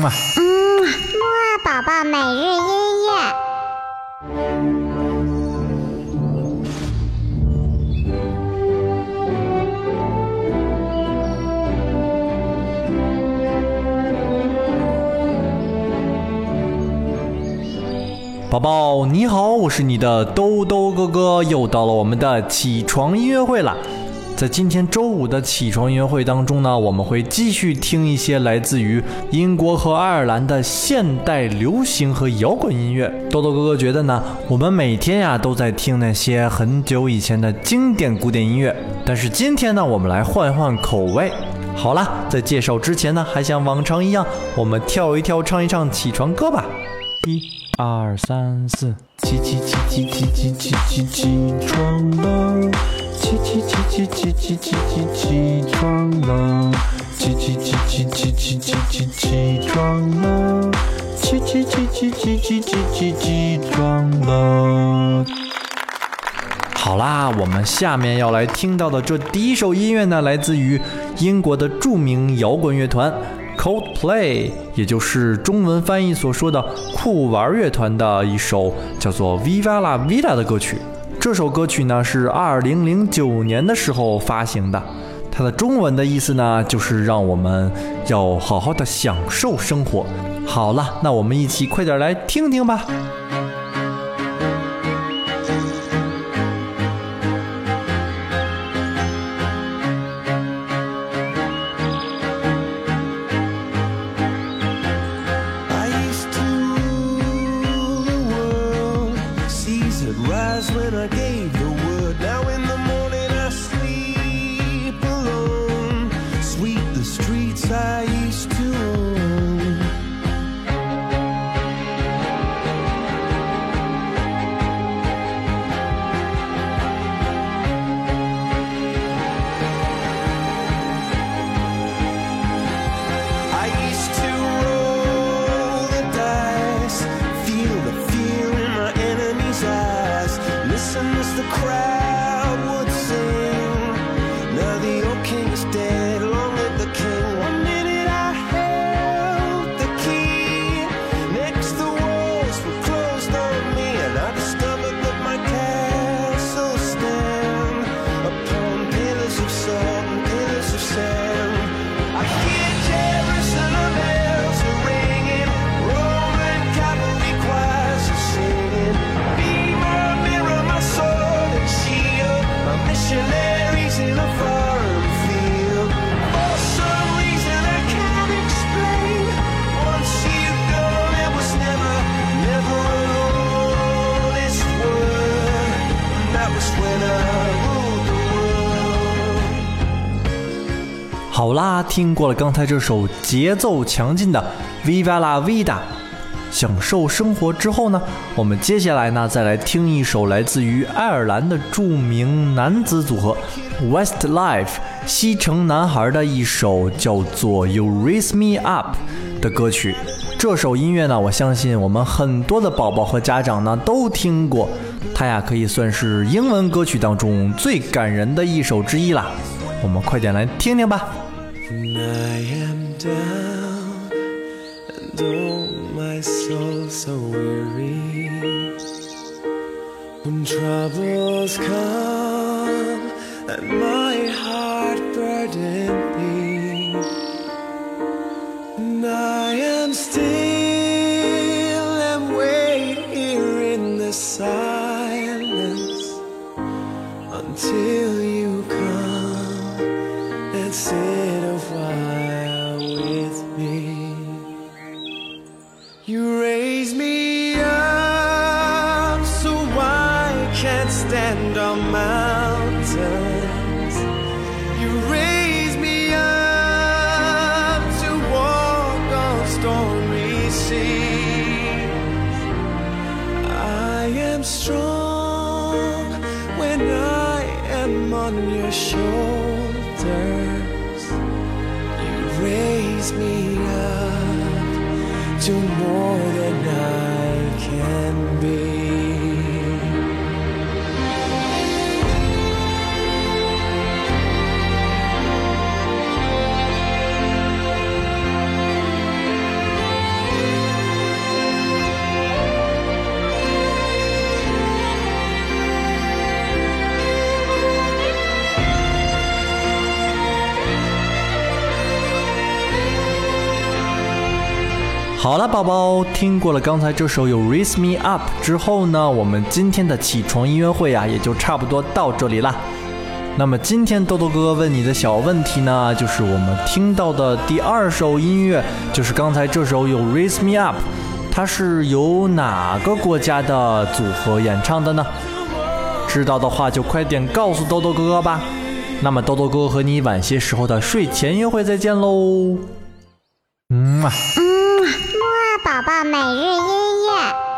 嗯啊，嗯，木二宝宝每日音乐。宝宝你好，我是你的兜兜哥哥，又到了我们的起床音乐会了。在今天周五的起床音乐会当中呢，我们会继续听一些来自于英国和爱尔兰的现代流行和摇滚音乐。豆豆哥哥觉得呢，我们每天呀都在听那些很久以前的经典古典音乐，但是今天呢，我们来换一换口味。好了，在介绍之前呢，还像往常一样，我们跳一跳，唱一唱起床歌吧。一二三四，起起起起起起起起起床了，起起起起起起起起起床了，起起起起起起起起起床了，起起起起起起起起起床了。好啦，我们下面要来听到的这第一首音乐呢，来自于英国的著名摇滚乐团 Coldplay，也就是中文翻译所说的酷玩乐团的一首叫做《Viva la Vida》的歌曲。这首歌曲呢是二零零九年的时候发行的，它的中文的意思呢就是让我们要好好的享受生活。好了，那我们一起快点来听听吧。When I gave the word. Now in friend. 好啦，听过了刚才这首节奏强劲的《Viva la Vida》，享受生活之后呢，我们接下来呢再来听一首来自于爱尔兰的著名男子组合 Westlife 西城男孩的一首叫做《You Raise Me Up》的歌曲。这首音乐呢，我相信我们很多的宝宝和家长呢都听过，它呀可以算是英文歌曲当中最感人的一首之一啦。我们快点来听听吧。When I am down and oh my soul so weary when troubles come and my heart burden me and I am still sit a while with me. You raise me up so I can't stand on mountains. You raise me up to walk on stormy seas. I am strong when I am on your shoulders. Raise me up to more than I can be. 好了，宝宝，听过了刚才这首有 Raise Me Up 之后呢，我们今天的起床音乐会啊，也就差不多到这里啦。那么今天豆豆哥哥问你的小问题呢，就是我们听到的第二首音乐，就是刚才这首有 Raise Me Up，它是由哪个国家的组合演唱的呢？知道的话就快点告诉豆豆哥哥吧。那么豆豆哥哥和你晚些时候的睡前约会再见喽。嗯啊。宝每日音乐。